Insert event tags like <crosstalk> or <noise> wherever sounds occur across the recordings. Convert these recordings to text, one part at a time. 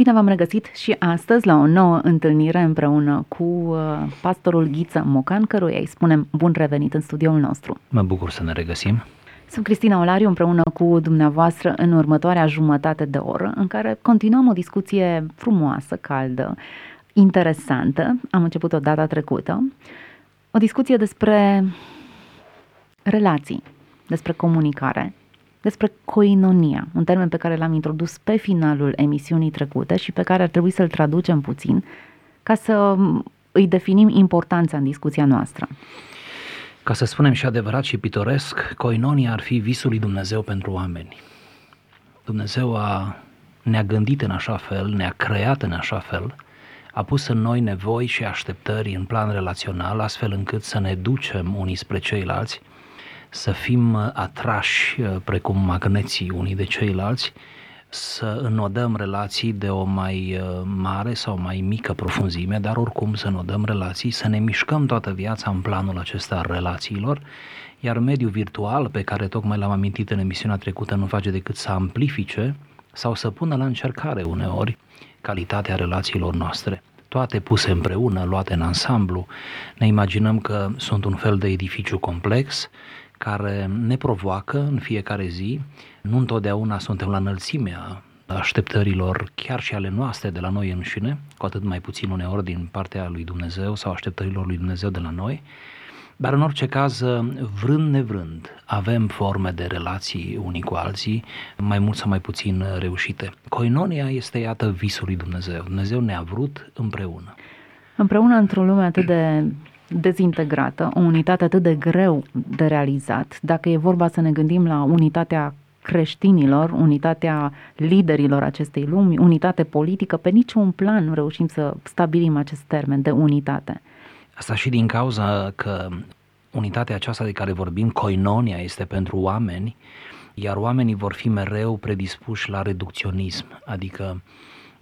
Bine v-am regăsit și astăzi la o nouă întâlnire împreună cu uh, pastorul Ghiță Mocan, căruia îi spunem bun revenit în studioul nostru. Mă bucur să ne regăsim. Sunt Cristina Olariu împreună cu dumneavoastră în următoarea jumătate de oră, în care continuăm o discuție frumoasă, caldă, interesantă. Am început-o data trecută. O discuție despre relații, despre comunicare, despre coinonia, un termen pe care l-am introdus pe finalul emisiunii trecute și pe care ar trebui să-l traducem puțin ca să îi definim importanța în discuția noastră. Ca să spunem și adevărat și pitoresc, coinonia ar fi visul lui Dumnezeu pentru oameni. Dumnezeu a, ne-a gândit în așa fel, ne-a creat în așa fel, a pus în noi nevoi și așteptări în plan relațional, astfel încât să ne ducem unii spre ceilalți să fim uh, atrași uh, precum magneții unii de ceilalți, să înodăm relații de o mai uh, mare sau mai mică profunzime, dar oricum să înodăm relații, să ne mișcăm toată viața în planul acesta al relațiilor, iar mediul virtual pe care tocmai l-am amintit în emisiunea trecută nu face decât să amplifice sau să pună la încercare uneori calitatea relațiilor noastre. Toate puse împreună, luate în ansamblu, ne imaginăm că sunt un fel de edificiu complex care ne provoacă în fiecare zi. Nu întotdeauna suntem la înălțimea așteptărilor chiar și ale noastre de la noi înșine, cu atât mai puțin uneori din partea lui Dumnezeu sau așteptărilor lui Dumnezeu de la noi, dar în orice caz, vrând nevrând, avem forme de relații unii cu alții, mai mult sau mai puțin reușite. Coinonia este, iată, visul lui Dumnezeu. Dumnezeu ne-a vrut împreună. Împreună într-o lume atât de dezintegrată, o unitate atât de greu de realizat, dacă e vorba să ne gândim la unitatea creștinilor, unitatea liderilor acestei lumi, unitate politică, pe niciun plan nu reușim să stabilim acest termen de unitate. Asta și din cauza că unitatea aceasta de care vorbim, coinonia, este pentru oameni, iar oamenii vor fi mereu predispuși la reducționism, adică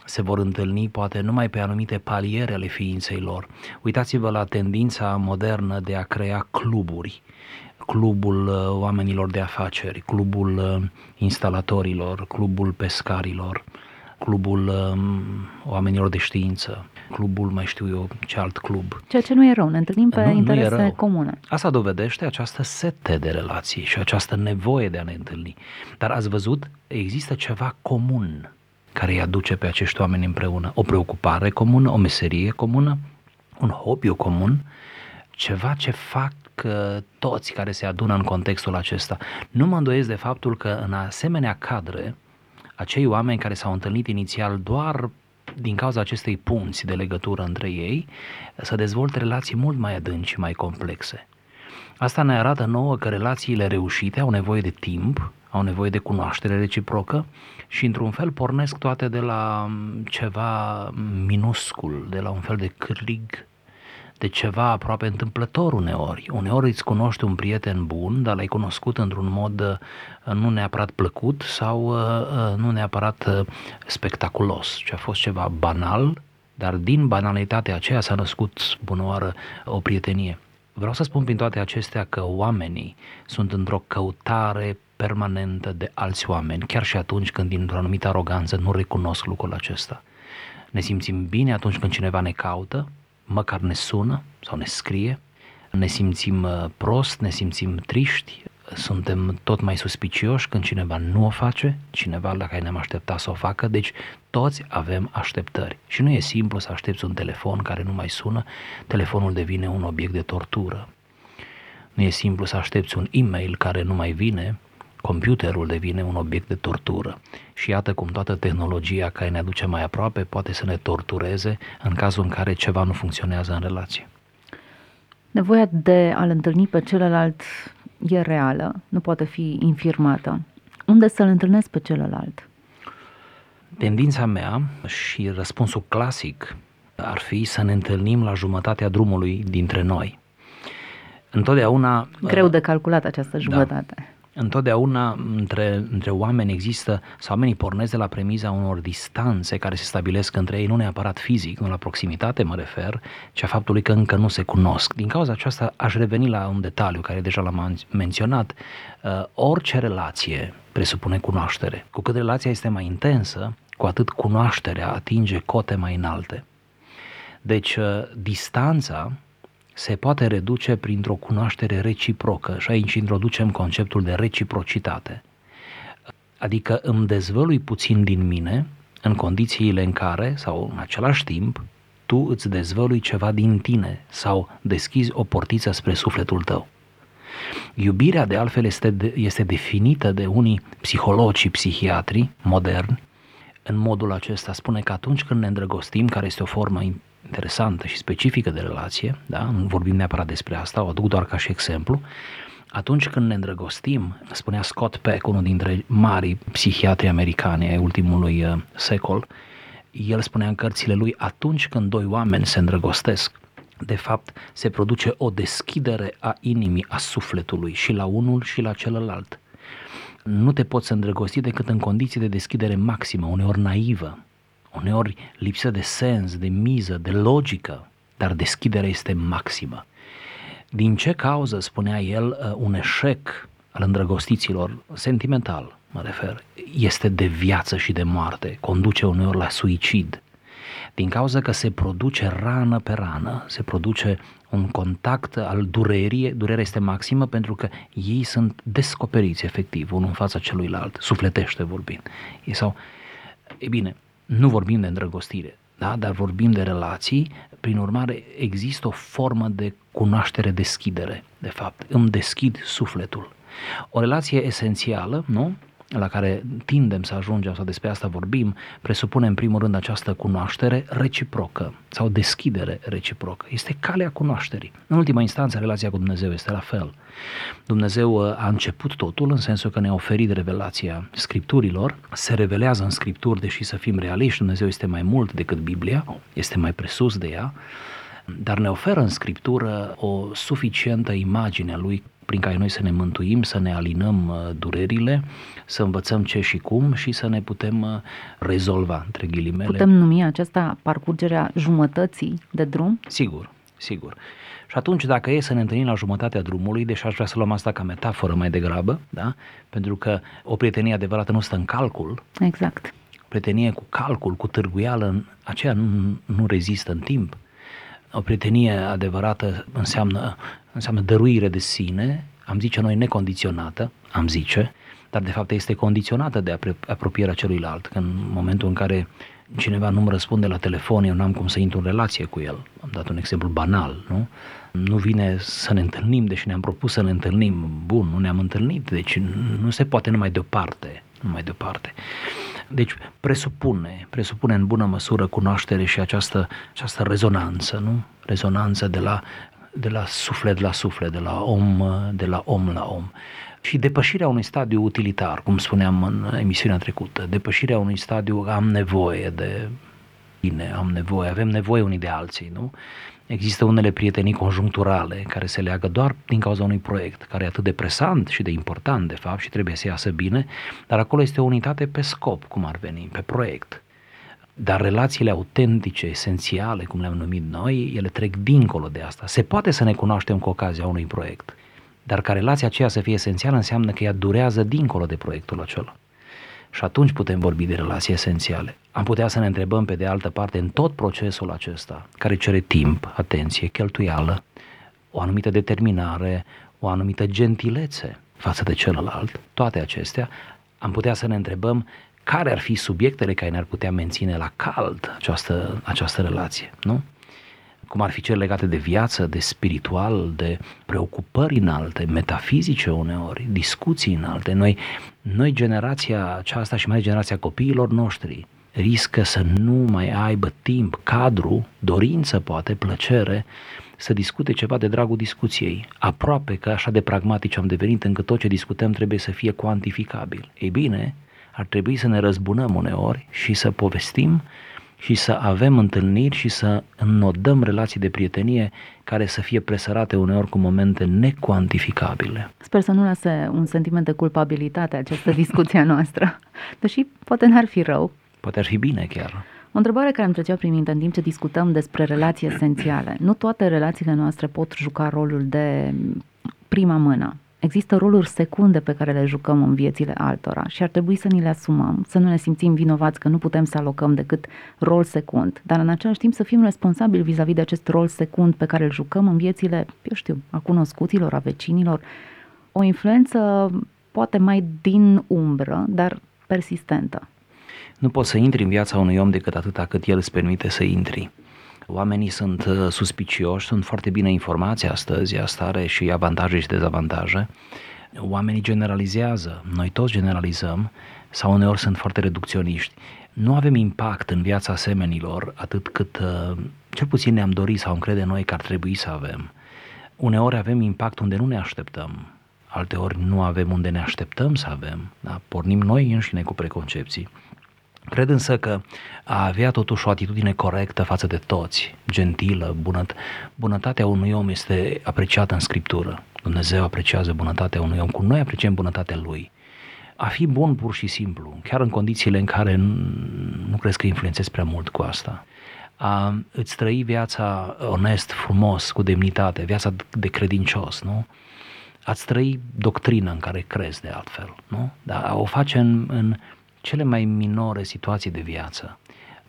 se vor întâlni poate numai pe anumite paliere ale ființei lor. Uitați-vă la tendința modernă de a crea cluburi, clubul uh, oamenilor de afaceri, clubul uh, instalatorilor, clubul pescarilor, clubul um, oamenilor de știință, clubul, mai știu eu, ce alt club. Ceea ce nu e rău, ne întâlnim pe nu, interese nu comune. Asta dovedește această sete de relații și această nevoie de a ne întâlni. Dar ați văzut, există ceva comun care îi aduce pe acești oameni împreună. O preocupare comună, o meserie comună, un hobby comun, ceva ce fac uh, toți care se adună în contextul acesta. Nu mă îndoiesc de faptul că în asemenea cadre, acei oameni care s-au întâlnit inițial doar din cauza acestei punți de legătură între ei, să dezvolte relații mult mai adânci și mai complexe. Asta ne arată nouă că relațiile reușite au nevoie de timp, au nevoie de cunoaștere reciprocă și într-un fel pornesc toate de la ceva minuscul, de la un fel de cârlig, de ceva aproape întâmplător uneori. Uneori îți cunoști un prieten bun, dar l-ai cunoscut într-un mod uh, nu neapărat plăcut sau uh, uh, nu neapărat spectaculos, ce a fost ceva banal, dar din banalitatea aceea s-a născut bunăoară o prietenie. Vreau să spun prin toate acestea că oamenii sunt într-o căutare permanentă de alți oameni, chiar și atunci când dintr-o anumită aroganță nu recunosc lucrul acesta. Ne simțim bine atunci când cineva ne caută, măcar ne sună sau ne scrie, ne simțim uh, prost, ne simțim triști, suntem tot mai suspicioși când cineva nu o face, cineva la care ne-am așteptat să o facă, deci toți avem așteptări. Și nu e simplu să aștepți un telefon care nu mai sună, telefonul devine un obiect de tortură. Nu e simplu să aștepți un e-mail care nu mai vine, computerul devine un obiect de tortură. Și iată cum toată tehnologia care ne aduce mai aproape poate să ne tortureze în cazul în care ceva nu funcționează în relație. Nevoia de a-l întâlni pe celălalt e reală, nu poate fi infirmată. Unde să-l întâlnesc pe celălalt? Tendința mea și răspunsul clasic ar fi să ne întâlnim la jumătatea drumului dintre noi. Întotdeauna... Greu de calculat această jumătate. Da întotdeauna între, între oameni există, sau oamenii pornesc de la premiza unor distanțe care se stabilesc între ei, nu neapărat fizic, nu la proximitate mă refer, ci a faptului că încă nu se cunosc. Din cauza aceasta aș reveni la un detaliu care deja l-am menționat. Uh, orice relație presupune cunoaștere. Cu cât relația este mai intensă, cu atât cunoașterea atinge cote mai înalte. Deci, uh, distanța se poate reduce printr-o cunoaștere reciprocă și aici introducem conceptul de reciprocitate. Adică îmi dezvălui puțin din mine în condițiile în care, sau în același timp, tu îți dezvălui ceva din tine sau deschizi o portiță spre sufletul tău. Iubirea, de altfel, este, este definită de unii psihologi și psihiatri moderni în modul acesta. Spune că atunci când ne îndrăgostim, care este o formă interesantă și specifică de relație, da? nu vorbim neapărat despre asta, o aduc doar ca și exemplu, atunci când ne îndrăgostim, spunea Scott Peck, unul dintre marii psihiatri americani ai ultimului uh, secol, el spunea în cărțile lui, atunci când doi oameni se îndrăgostesc, de fapt se produce o deschidere a inimii, a sufletului și la unul și la celălalt. Nu te poți îndrăgosti decât în condiții de deschidere maximă, uneori naivă, uneori lipsă de sens, de miză, de logică, dar deschiderea este maximă. Din ce cauză, spunea el, uh, un eșec al îndrăgostiților, sentimental mă refer, este de viață și de moarte, conduce uneori la suicid. Din cauza că se produce rană pe rană, se produce un contact al durerii, durerea este maximă pentru că ei sunt descoperiți efectiv unul în fața celuilalt, sufletește vorbind. Ei sau, e bine, nu vorbim de îndrăgostire, da? dar vorbim de relații, prin urmare există o formă de cunoaștere, deschidere, de fapt. Îmi deschid sufletul. O relație esențială, nu? La care tindem să ajungem sau despre asta vorbim, presupune în primul rând această cunoaștere reciprocă sau deschidere reciprocă. Este calea cunoașterii. În ultima instanță, relația cu Dumnezeu este la fel. Dumnezeu uh, a început totul în sensul că ne-a oferit revelația scripturilor, se revelează în scripturi, deși să fim realiști, Dumnezeu este mai mult decât Biblia, este mai presus de ea, dar ne oferă în scriptură o suficientă imagine a lui prin care noi să ne mântuim, să ne alinăm uh, durerile, să învățăm ce și cum și să ne putem uh, rezolva, între ghilimele. Putem numi aceasta parcurgerea jumătății de drum? Sigur, sigur. Și atunci, dacă e să ne întâlnim la jumătatea drumului, deși aș vrea să luăm asta ca metaforă mai degrabă, da? pentru că o prietenie adevărată nu stă în calcul. Exact. Prietenie cu calcul, cu târguială, aceea nu, nu rezistă în timp. O prietenie adevărată înseamnă, înseamnă dăruire de sine, am zice noi necondiționată, am zice, dar de fapt este condiționată de apropierea celuilalt, că în momentul în care cineva nu-mi răspunde la telefon, eu n-am cum să intru în relație cu el. Am dat un exemplu banal, nu? Nu vine să ne întâlnim, deși ne-am propus să ne întâlnim. Bun, nu ne-am întâlnit, deci nu se poate numai deoparte, numai deoparte. Deci presupune, presupune în bună măsură cunoaștere și această, această rezonanță, nu? Rezonanță de la, de la suflet la suflet, de la om, de la om la om și depășirea unui stadiu utilitar, cum spuneam în emisiunea trecută, depășirea unui stadiu am nevoie de bine, am nevoie, avem nevoie unii de alții, nu? Există unele prietenii conjuncturale care se leagă doar din cauza unui proiect, care e atât de presant și de important, de fapt, și trebuie să iasă bine, dar acolo este o unitate pe scop, cum ar veni, pe proiect. Dar relațiile autentice, esențiale, cum le-am numit noi, ele trec dincolo de asta. Se poate să ne cunoaștem cu ocazia unui proiect, dar ca relația aceea să fie esențială înseamnă că ea durează dincolo de proiectul acela. Și atunci putem vorbi de relații esențiale. Am putea să ne întrebăm pe de altă parte în tot procesul acesta, care cere timp, atenție, cheltuială, o anumită determinare, o anumită gentilețe față de celălalt, toate acestea, am putea să ne întrebăm care ar fi subiectele care ne-ar putea menține la cald această, această relație, nu? Cum ar fi cele legate de viață, de spiritual, de preocupări înalte, metafizice uneori, discuții înalte. Noi, noi generația aceasta și mai generația copiilor noștri riscă să nu mai aibă timp, cadru, dorință poate, plăcere să discute ceva de dragul discuției. Aproape că așa de pragmatici am devenit încât tot ce discutăm trebuie să fie cuantificabil. Ei bine, ar trebui să ne răzbunăm uneori și să povestim și să avem întâlniri și să înnodăm relații de prietenie care să fie presărate uneori cu momente necuantificabile. Sper să nu lase un sentiment de culpabilitate această discuție <laughs> noastră, deși poate n-ar fi rău. Poate ar fi bine chiar. O întrebare care îmi trecea prin minte în timp ce discutăm despre relații esențiale. Nu toate relațiile noastre pot juca rolul de prima mână. Există roluri secunde pe care le jucăm în viețile altora și ar trebui să ni le asumăm, să nu ne simțim vinovați că nu putem să alocăm decât rol secund, dar în același timp să fim responsabili vis-a-vis de acest rol secund pe care îl jucăm în viețile, eu știu, a cunoscuților, a vecinilor. O influență poate mai din umbră, dar persistentă. Nu poți să intri în viața unui om decât atâta cât el îți permite să intri. Oamenii sunt uh, suspicioși, sunt foarte bine informați astăzi, asta are și avantaje și dezavantaje. Oamenii generalizează, noi toți generalizăm sau uneori sunt foarte reducționiști. Nu avem impact în viața semenilor atât cât uh, cel puțin ne-am dorit sau încrede noi că ar trebui să avem. Uneori avem impact unde nu ne așteptăm, alteori nu avem unde ne așteptăm să avem. Da? Pornim noi înșine cu preconcepții. Cred însă că a avea totuși o atitudine corectă față de toți, gentilă, bunăt- bunătatea unui om este apreciată în Scriptură. Dumnezeu apreciază bunătatea unui om, cum noi apreciem bunătatea lui. A fi bun pur și simplu, chiar în condițiile în care nu crezi că influențezi prea mult cu asta. A îți trăi viața onest, frumos, cu demnitate, viața de credincios, nu? Ați trăi doctrina în care crezi de altfel, nu? Dar a o face în, în cele mai minore situații de viață.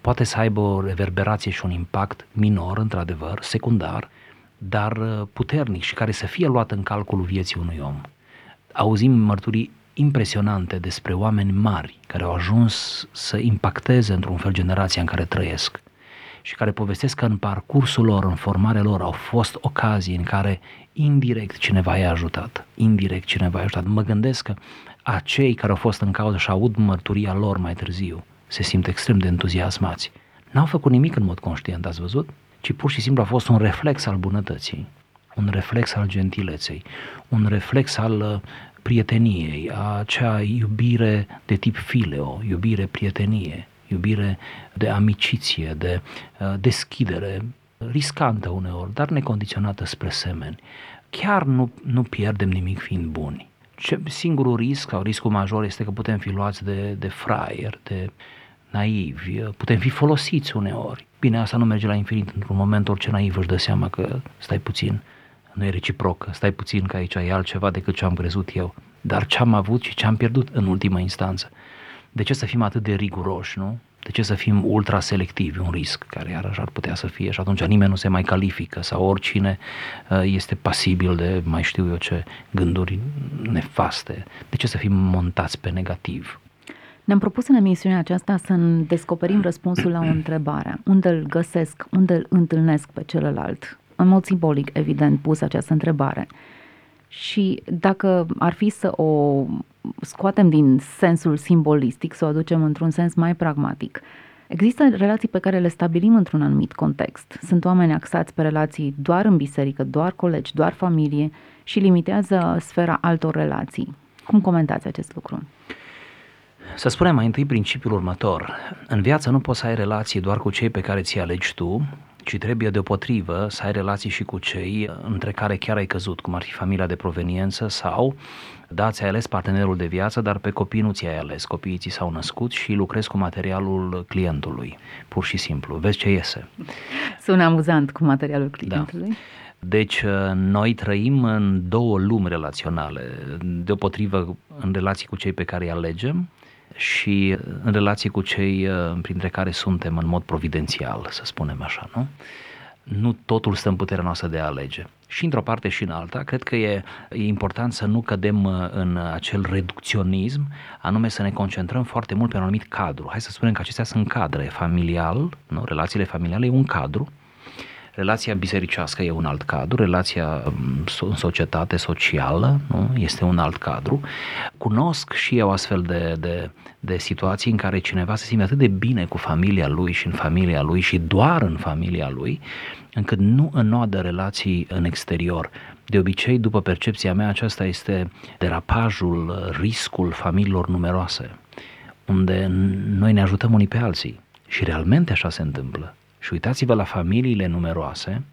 Poate să aibă o reverberație și un impact minor, într-adevăr, secundar, dar uh, puternic și care să fie luat în calculul vieții unui om. Auzim mărturii impresionante despre oameni mari care au ajuns să impacteze într-un fel generația în care trăiesc și care povestesc că în parcursul lor, în formarea lor, au fost ocazii în care indirect cineva i-a ajutat. Indirect cineva i-a ajutat. Mă gândesc că acei care au fost în cauză și aud mărturia lor mai târziu se simt extrem de entuziasmați. N-au făcut nimic în mod conștient, ați văzut? Ci pur și simplu a fost un reflex al bunătății, un reflex al gentileței, un reflex al uh, prieteniei, a acea iubire de tip fileo, iubire prietenie, iubire de amiciție, de uh, deschidere, riscantă uneori, dar necondiționată spre semeni. Chiar nu, nu pierdem nimic fiind buni. Ce, singurul risc sau riscul major este că putem fi luați de, de fraier, de naivi, putem fi folosiți uneori. Bine, asta nu merge la infinit. Într-un moment orice naiv își dă seama că stai puțin, nu e reciproc, stai puțin că aici e altceva decât ce am crezut eu. Dar ce am avut și ce am pierdut în ultima instanță. De ce să fim atât de riguroși, nu? De ce să fim ultra selectivi, un risc care iarăși ar putea să fie și atunci nimeni nu se mai califică sau oricine uh, este pasibil de mai știu eu ce gânduri nefaste. De ce să fim montați pe negativ? Ne-am propus în emisiunea aceasta să descoperim răspunsul la o întrebare. Unde îl găsesc, unde îl întâlnesc pe celălalt? În mod simbolic, evident, pus această întrebare. Și dacă ar fi să o scoatem din sensul simbolistic, să o aducem într-un sens mai pragmatic, Există relații pe care le stabilim într-un anumit context. Sunt oameni axați pe relații doar în biserică, doar colegi, doar familie și limitează sfera altor relații. Cum comentați acest lucru? Să spunem mai întâi principiul următor. În viață nu poți să ai relații doar cu cei pe care ți alegi tu, ci trebuie deopotrivă să ai relații și cu cei între care chiar ai căzut, cum ar fi familia de proveniență sau, da, ți-ai ales partenerul de viață, dar pe copii nu ți-ai ales, copiii ți s-au născut și lucrezi cu materialul clientului, pur și simplu, vezi ce iese. Sună amuzant cu materialul clientului. Da. Deci noi trăim în două lumi relaționale, deopotrivă în relații cu cei pe care îi alegem și în relație cu cei uh, printre care suntem în mod providențial, să spunem așa, nu? Nu totul stă în puterea noastră de a alege. Și într-o parte și în alta, cred că e, e important să nu cădem uh, în acel reducționism, anume să ne concentrăm foarte mult pe un anumit cadru. Hai să spunem că acestea sunt cadre familial, nu? relațiile familiale e un cadru Relația bisericească e un alt cadru, relația mm, în societate socială nu? este un alt cadru. Cunosc și eu astfel de, de, de situații în care cineva se simte atât de bine cu familia lui și în familia lui și doar în familia lui, încât nu înnoadă relații în exterior. De obicei, după percepția mea, aceasta este derapajul, riscul familiilor numeroase, unde noi ne ajutăm unii pe alții. Și realmente așa se întâmplă. Și uitați-vă la familiile numeroase,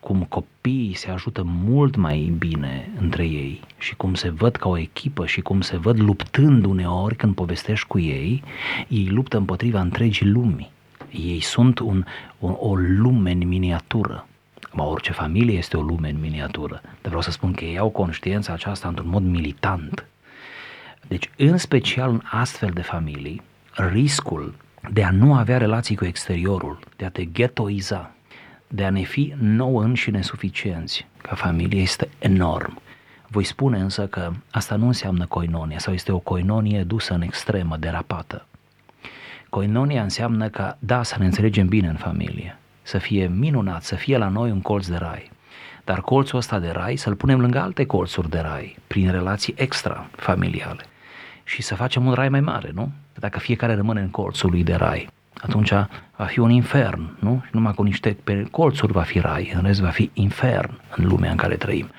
cum copiii se ajută mult mai bine între ei și cum se văd ca o echipă și cum se văd luptând uneori când povestești cu ei, ei luptă împotriva întregii lumii. Ei sunt un, o, o lume în miniatură. Ma orice familie este o lume în miniatură, dar vreau să spun că ei au conștiința aceasta într-un mod militant. Deci, în special în astfel de familii, riscul de a nu avea relații cu exteriorul, de a te ghettoiza, de a ne fi nouă înșine suficienți ca familie este enorm. Voi spune însă că asta nu înseamnă coinonie sau este o coinonie dusă în extremă, derapată. Coinonia înseamnă că, da, să ne înțelegem bine în familie, să fie minunat, să fie la noi un colț de rai. Dar colțul ăsta de rai să-l punem lângă alte colțuri de rai, prin relații extra-familiale. Și să facem un rai mai mare, nu? Dacă fiecare rămâne în colțul lui de rai, atunci va fi un infern, nu? Și numai cu niște pe colțuri va fi rai, în rest va fi infern în lumea în care trăim.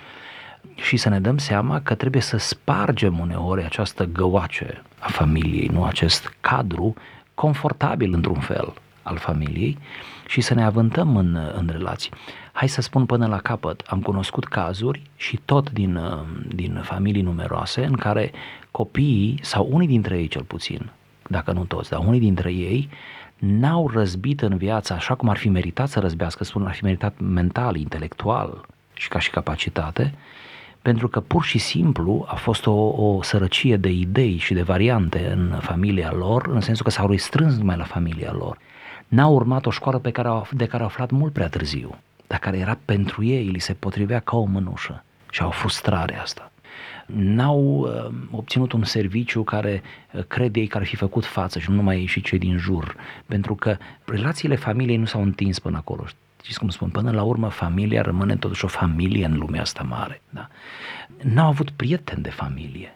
Și să ne dăm seama că trebuie să spargem uneori această găoace a familiei, nu acest cadru confortabil într-un fel al familiei și să ne avântăm în, în relații. Hai să spun până la capăt, am cunoscut cazuri și tot din, din familii numeroase în care copiii, sau unii dintre ei cel puțin, dacă nu toți, dar unii dintre ei n-au răzbit în viață așa cum ar fi meritat să răzbească, spun, ar fi meritat mental, intelectual și ca și capacitate, pentru că pur și simplu a fost o, o sărăcie de idei și de variante în familia lor, în sensul că s-au restrâns numai la familia lor. N-au urmat o școală pe care au, de care au aflat mult prea târziu, dar care era pentru ei, li se potrivea ca o mânușă și au frustrare asta. N-au uh, obținut un serviciu care uh, cred ei că ar fi făcut față și nu numai ei și cei din jur, pentru că relațiile familiei nu s-au întins până acolo. Știți cum spun? Până la urmă, familia rămâne totuși o familie în lumea asta mare. Da? N-au avut prieteni de familie.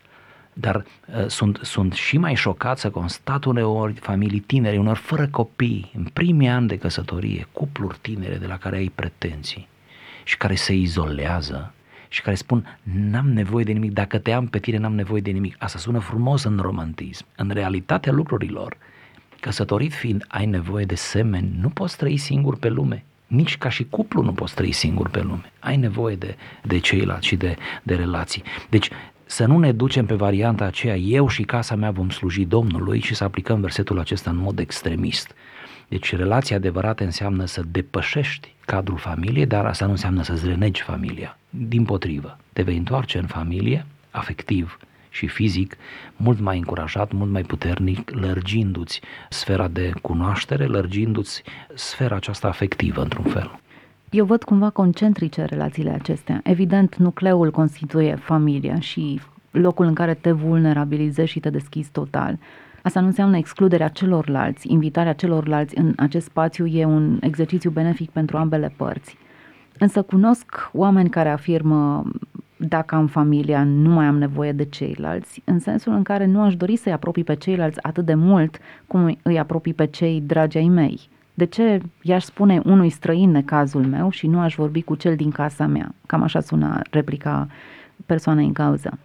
Dar uh, sunt, sunt și mai șocat să constat uneori familii tinere, uneori fără copii, în primii ani de căsătorie, cupluri tinere de la care ai pretenții și care se izolează și care spun n-am nevoie de nimic, dacă te am pe tine n-am nevoie de nimic. Asta sună frumos în romantism. În realitatea lucrurilor, căsătorit fiind, ai nevoie de semeni, nu poți trăi singur pe lume nici ca și cuplu nu poți trăi singur pe lume. Ai nevoie de, de ceilalți și de, de relații. Deci să nu ne ducem pe varianta aceea, eu și casa mea vom sluji Domnului și să aplicăm versetul acesta în mod extremist. Deci relația adevărată înseamnă să depășești cadrul familiei, dar asta nu înseamnă să-ți renegi familia. Din potrivă, te vei întoarce în familie, afectiv, și fizic mult mai încurajat, mult mai puternic, lărgindu-ți sfera de cunoaștere, lărgindu-ți sfera aceasta afectivă într-un fel. Eu văd cumva concentrice relațiile acestea. Evident, nucleul constituie familia și locul în care te vulnerabilizezi și te deschizi total. Asta nu înseamnă excluderea celorlalți. Invitarea celorlalți în acest spațiu e un exercițiu benefic pentru ambele părți. Însă cunosc oameni care afirmă dacă am familia, nu mai am nevoie de ceilalți, în sensul în care nu aș dori să-i apropii pe ceilalți atât de mult cum îi apropii pe cei dragi ai mei. De ce i-aș spune unui străin necazul meu și nu aș vorbi cu cel din casa mea? Cam așa sună replica persoanei în cauză.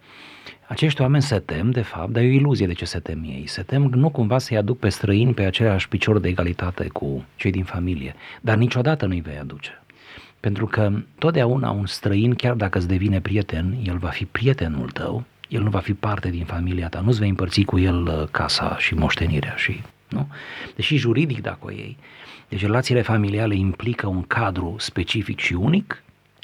Acești oameni se tem, de fapt, dar e o iluzie de ce se tem ei. Se tem nu cumva să-i aduc pe străini pe același picior de egalitate cu cei din familie, dar niciodată nu-i vei aduce. Pentru că totdeauna un străin, chiar dacă îți devine prieten, el va fi prietenul tău, el nu va fi parte din familia ta, nu-ți vei împărți cu el uh, casa și moștenirea și, nu? Deși juridic dacă o iei. Deci relațiile familiale implică un cadru specific și unic,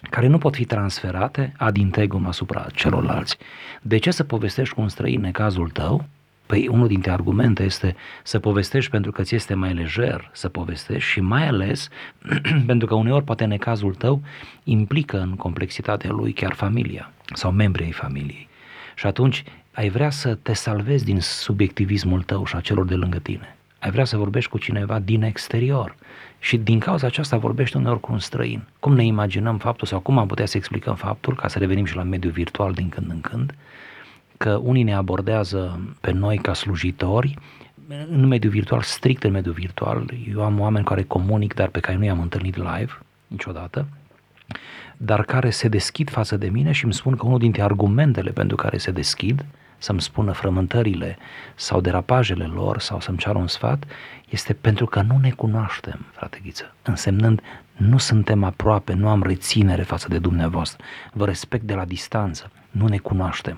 care nu pot fi transferate ad integrum asupra celorlalți. De ce să povestești cu un străin în cazul tău Păi unul dintre argumente este să povestești pentru că ți este mai lejer să povestești și mai ales <clears throat> pentru că uneori poate necazul tău implică în complexitatea lui chiar familia sau membrii ai familiei. Și atunci ai vrea să te salvezi din subiectivismul tău și a celor de lângă tine. Ai vrea să vorbești cu cineva din exterior și din cauza aceasta vorbești uneori cu un străin. Cum ne imaginăm faptul sau cum am putea să explicăm faptul, ca să revenim și la mediul virtual din când în când, că unii ne abordează pe noi ca slujitori în mediul virtual, strict în mediul virtual. Eu am oameni care comunic, dar pe care nu i-am întâlnit live niciodată, dar care se deschid față de mine și îmi spun că unul dintre argumentele pentru care se deschid să-mi spună frământările sau derapajele lor sau să-mi ceară un sfat, este pentru că nu ne cunoaștem, frate Ghiță, însemnând nu suntem aproape, nu am reținere față de dumneavoastră, vă respect de la distanță, nu ne cunoaștem.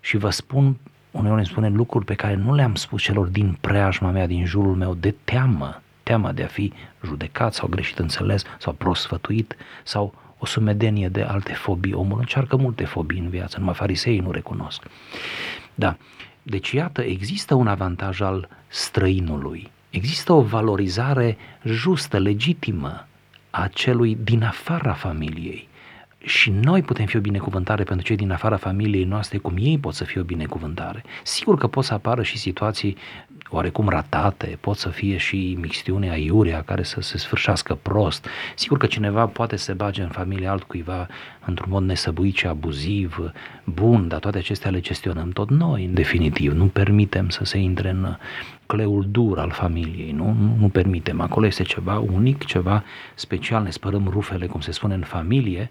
Și vă spun, uneori îmi spune lucruri pe care nu le-am spus celor din preajma mea, din jurul meu, de teamă, teamă de a fi judecat sau greșit înțeles sau prost sfătuit sau o sumedenie de alte fobii. Omul încearcă multe fobii în viață, numai fariseii nu recunosc. Da, deci iată, există un avantaj al străinului. Există o valorizare justă, legitimă a celui din afara familiei și noi putem fi o binecuvântare pentru cei din afara familiei noastre, cum ei pot să fie o binecuvântare. Sigur că pot să apară și situații oarecum ratate, pot să fie și mixtiune aiurea care să se sfârșească prost. Sigur că cineva poate să se bage în familia altcuiva într-un mod nesăbuit și abuziv, bun, dar toate acestea le gestionăm tot noi, în definitiv. Nu permitem să se intre în cleul dur al familiei, nu? Nu, nu permitem. Acolo este ceva unic, ceva special, ne spărăm rufele, cum se spune, în familie,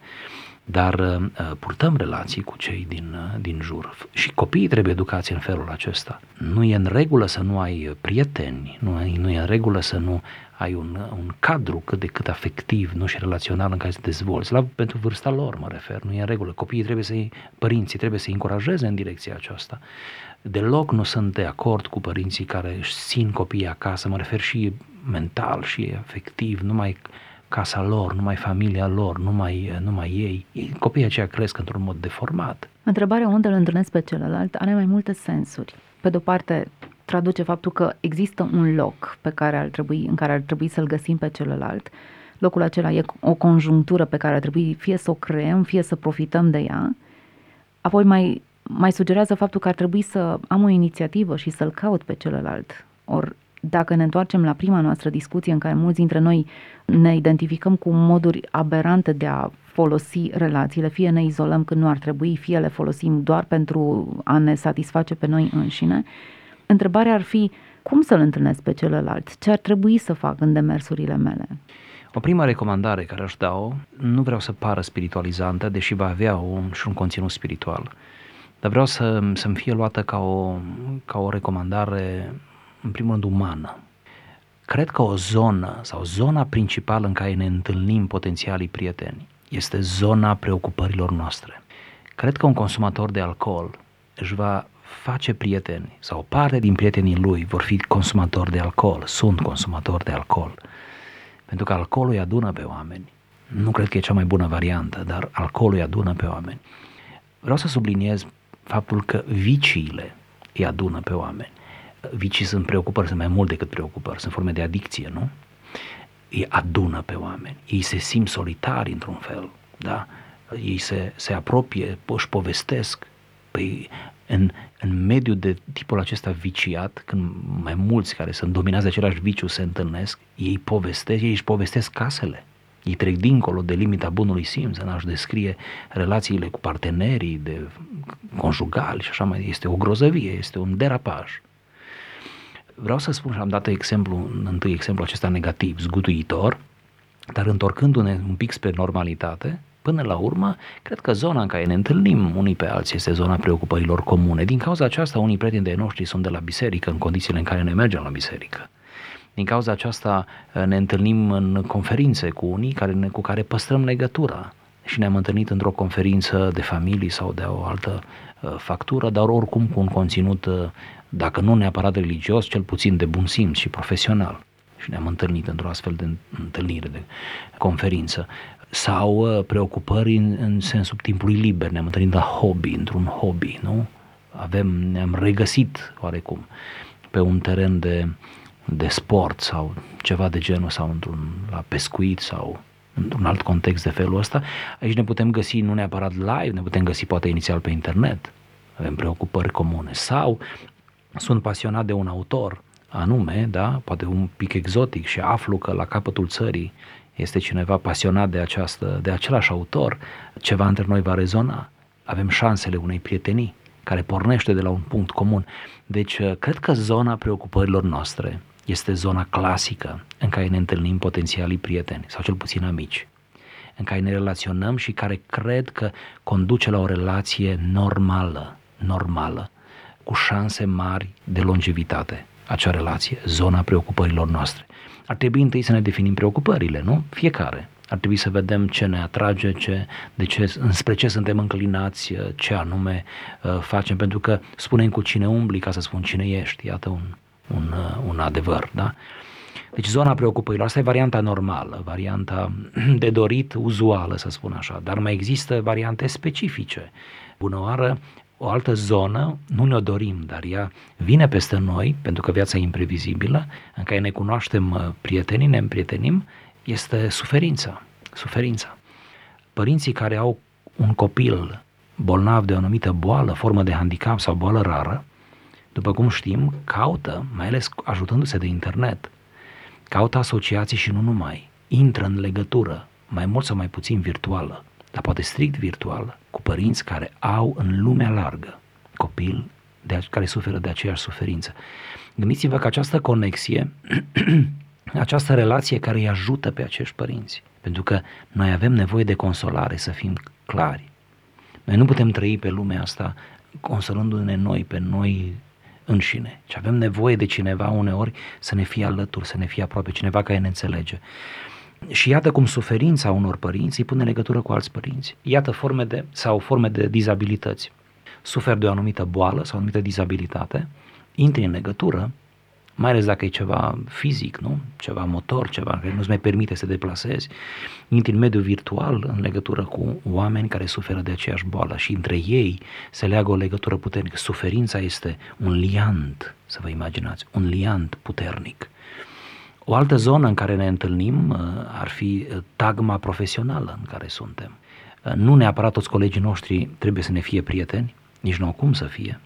dar uh, purtăm relații cu cei din, uh, din jur și copiii trebuie educați în felul acesta. Nu e în regulă să nu ai prieteni, nu, nu e în regulă să nu ai un, un cadru cât de cât afectiv, nu și relațional în care să te dezvolți. La, pentru vârsta lor mă refer, nu e în regulă. Copiii trebuie să părinții trebuie să încurajeze în direcția aceasta. Deloc nu sunt de acord cu părinții care își țin copiii acasă, mă refer și mental și afectiv, numai casa lor, numai familia lor, numai, numai ei. Copiii aceia cresc într-un mod deformat. Întrebarea unde îl întâlnesc pe celălalt are mai multe sensuri. Pe de-o parte, traduce faptul că există un loc pe care ar trebui, în care ar trebui să-l găsim pe celălalt. Locul acela e o conjunctură pe care ar trebui fie să o creăm, fie să profităm de ea. Apoi mai, mai sugerează faptul că ar trebui să am o inițiativă și să-l caut pe celălalt. Ori dacă ne întoarcem la prima noastră discuție în care mulți dintre noi ne identificăm cu moduri aberante de a folosi relațiile, fie ne izolăm când nu ar trebui, fie le folosim doar pentru a ne satisface pe noi înșine, întrebarea ar fi cum să-l întâlnesc pe celălalt, ce ar trebui să fac în demersurile mele. O prima recomandare care aș da-o, nu vreau să pară spiritualizantă, deși va avea un, și un conținut spiritual, dar vreau să, să-mi fie luată ca o, ca o recomandare în primul rând, umană. Cred că o zonă sau zona principală în care ne întâlnim potențialii prieteni este zona preocupărilor noastre. Cred că un consumator de alcool își va face prieteni sau parte din prietenii lui vor fi consumatori de alcool, sunt consumatori de alcool. Pentru că alcoolul îi adună pe oameni. Nu cred că e cea mai bună variantă, dar alcoolul îi adună pe oameni. Vreau să subliniez faptul că viciile îi adună pe oameni vicii sunt preocupări, sunt mai mult decât preocupări, sunt forme de adicție, nu? Îi adună pe oameni, ei se simt solitari într-un fel, da? Ei se, se apropie, își povestesc, păi în, în mediul de tipul acesta viciat, când mai mulți care sunt dominați de același viciu se întâlnesc, ei povestesc, ei își povestesc casele, ei trec dincolo de limita bunului simț în a-și descrie relațiile cu partenerii, de conjugali și așa mai este o grozăvie, este un derapaj vreau să spun și am dat exemplu, întâi exemplu acesta negativ, zguduitor, dar întorcându-ne un pic spre normalitate, până la urmă, cred că zona în care ne întâlnim unii pe alții este zona preocupărilor comune. Din cauza aceasta, unii prieteni de noștri sunt de la biserică în condițiile în care ne mergem la biserică. Din cauza aceasta ne întâlnim în conferințe cu unii care ne, cu care păstrăm legătura și ne-am întâlnit într-o conferință de familie sau de o altă uh, factură, dar oricum cu un conținut uh, dacă nu neapărat religios, cel puțin de bun simț și profesional. Și ne-am întâlnit într-o astfel de întâlnire, de conferință. Sau uh, preocupări în, în sensul timpului liber, ne-am întâlnit la hobby, într-un hobby, nu? Avem, ne-am regăsit oarecum pe un teren de, de sport sau ceva de genul sau într-un la pescuit sau într-un alt context de felul ăsta, aici ne putem găsi nu neapărat live, ne putem găsi poate inițial pe internet, avem preocupări comune sau sunt pasionat de un autor anume, da, poate un pic exotic și aflu că la capătul țării este cineva pasionat de, această, de același autor, ceva între noi va rezona. Avem șansele unei prietenii care pornește de la un punct comun. Deci, uh, cred că zona preocupărilor noastre este zona clasică în care ne întâlnim potențialii prieteni, sau cel puțin amici, în care ne relaționăm și care cred că conduce la o relație normală, normală, cu șanse mari de longevitate acea relație, zona preocupărilor noastre. Ar trebui întâi să ne definim preocupările, nu? Fiecare. Ar trebui să vedem ce ne atrage, ce, de ce, înspre ce suntem înclinați, ce anume uh, facem, pentru că spunem cu cine umbli ca să spun cine ești, iată un, un, uh, un adevăr, da? Deci zona preocupărilor, asta e varianta normală, varianta de dorit, uzuală, să spun așa, dar mai există variante specifice. Bună oară, o altă zonă, nu ne-o dorim, dar ea vine peste noi, pentru că viața e imprevizibilă, în care ne cunoaștem uh, prietenii, ne împrietenim, este suferința. Suferința. Părinții care au un copil bolnav de o anumită boală, formă de handicap sau boală rară, după cum știm, caută, mai ales ajutându-se de internet, caută asociații și nu numai, intră în legătură, mai mult sau mai puțin virtuală, dar poate strict virtuală, cu părinți care au în lumea largă copil de, care suferă de aceeași suferință. Gândiți-vă că această conexie, <clears throat> această relație care îi ajută pe acești părinți, pentru că noi avem nevoie de consolare, să fim clari. Noi nu putem trăi pe lumea asta consolându-ne noi, pe noi înșine, ci avem nevoie de cineva uneori să ne fie alături, să ne fie aproape, cineva care ne înțelege. Și iată cum suferința unor părinți îi pune legătură cu alți părinți. Iată forme de, sau forme de dizabilități. Suferi de o anumită boală sau o anumită dizabilitate, intri în legătură, mai ales dacă e ceva fizic, nu? ceva motor, ceva care nu-ți mai permite să te deplasezi, intri în mediul virtual în legătură cu oameni care suferă de aceeași boală și între ei se leagă o legătură puternică. Suferința este un liant, să vă imaginați, un liant puternic. O altă zonă în care ne întâlnim uh, ar fi uh, tagma profesională în care suntem. Uh, nu neapărat toți colegii noștri trebuie să ne fie prieteni, nici nu au cum să fie,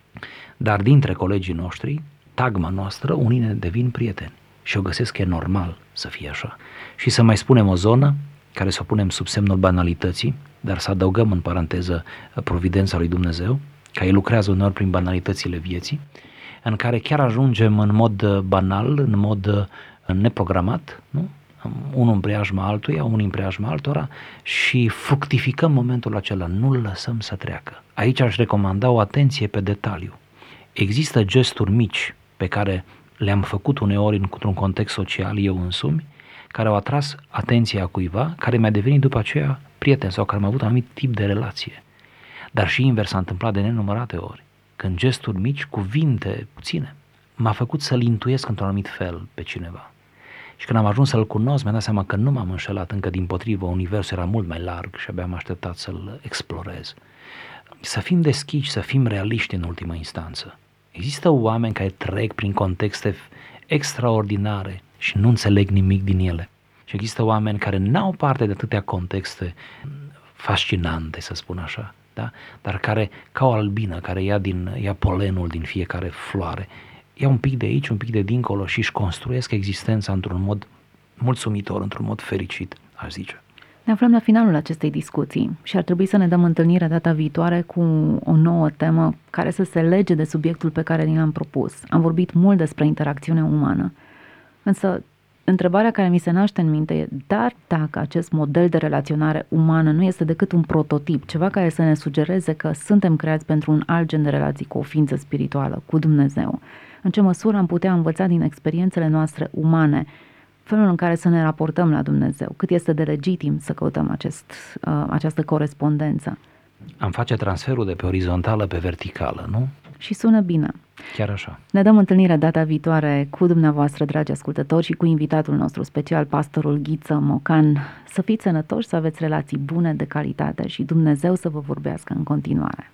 dar dintre colegii noștri, tagma noastră, unii ne devin prieteni și o găsesc că e normal să fie așa. Și să mai spunem o zonă care să o punem sub semnul banalității, dar să adăugăm în paranteză providența lui Dumnezeu, că el lucrează uneori prin banalitățile vieții, în care chiar ajungem în mod banal, în mod neprogramat, nu? unul în preajma altuia, unul în preajma altora și fructificăm momentul acela, nu-l lăsăm să treacă. Aici aș recomanda o atenție pe detaliu. Există gesturi mici pe care le-am făcut uneori într-un context social eu însumi, care au atras atenția cuiva, care mi-a devenit după aceea prieten sau care am avut un anumit tip de relație. Dar și invers s-a întâmplat de nenumărate ori, când gesturi mici, cuvinte puține, m-a făcut să-l intuiesc într-un anumit fel pe cineva. Și când am ajuns să-l cunosc, mi-am dat seama că nu m-am înșelat, încă din potrivă, universul era mult mai larg și abia am așteptat să-l explorez. Să fim deschiși, să fim realiști în ultima instanță. Există oameni care trec prin contexte extraordinare și nu înțeleg nimic din ele. Și există oameni care n-au parte de atâtea contexte fascinante, să spun așa, da? dar care, ca o albină, care ia, din, ia polenul din fiecare floare, ia un pic de aici, un pic de dincolo și își construiesc existența într-un mod mulțumitor, într-un mod fericit, aș zice. Ne aflăm la finalul acestei discuții și ar trebui să ne dăm întâlnirea data viitoare cu o nouă temă care să se lege de subiectul pe care ni l-am propus. Am vorbit mult despre interacțiunea umană, însă întrebarea care mi se naște în minte e, dar dacă acest model de relaționare umană nu este decât un prototip, ceva care să ne sugereze că suntem creați pentru un alt gen de relații cu o ființă spirituală, cu Dumnezeu, în ce măsură am putea învăța din experiențele noastre umane felul în care să ne raportăm la Dumnezeu, cât este de legitim să căutăm acest, uh, această corespondență. Am face transferul de pe orizontală pe verticală, nu? Și sună bine. Chiar așa. Ne dăm întâlnirea data viitoare cu dumneavoastră, dragi ascultători, și cu invitatul nostru special, pastorul Ghiță Mocan. Să fiți sănătoși, să aveți relații bune, de calitate și Dumnezeu să vă vorbească în continuare.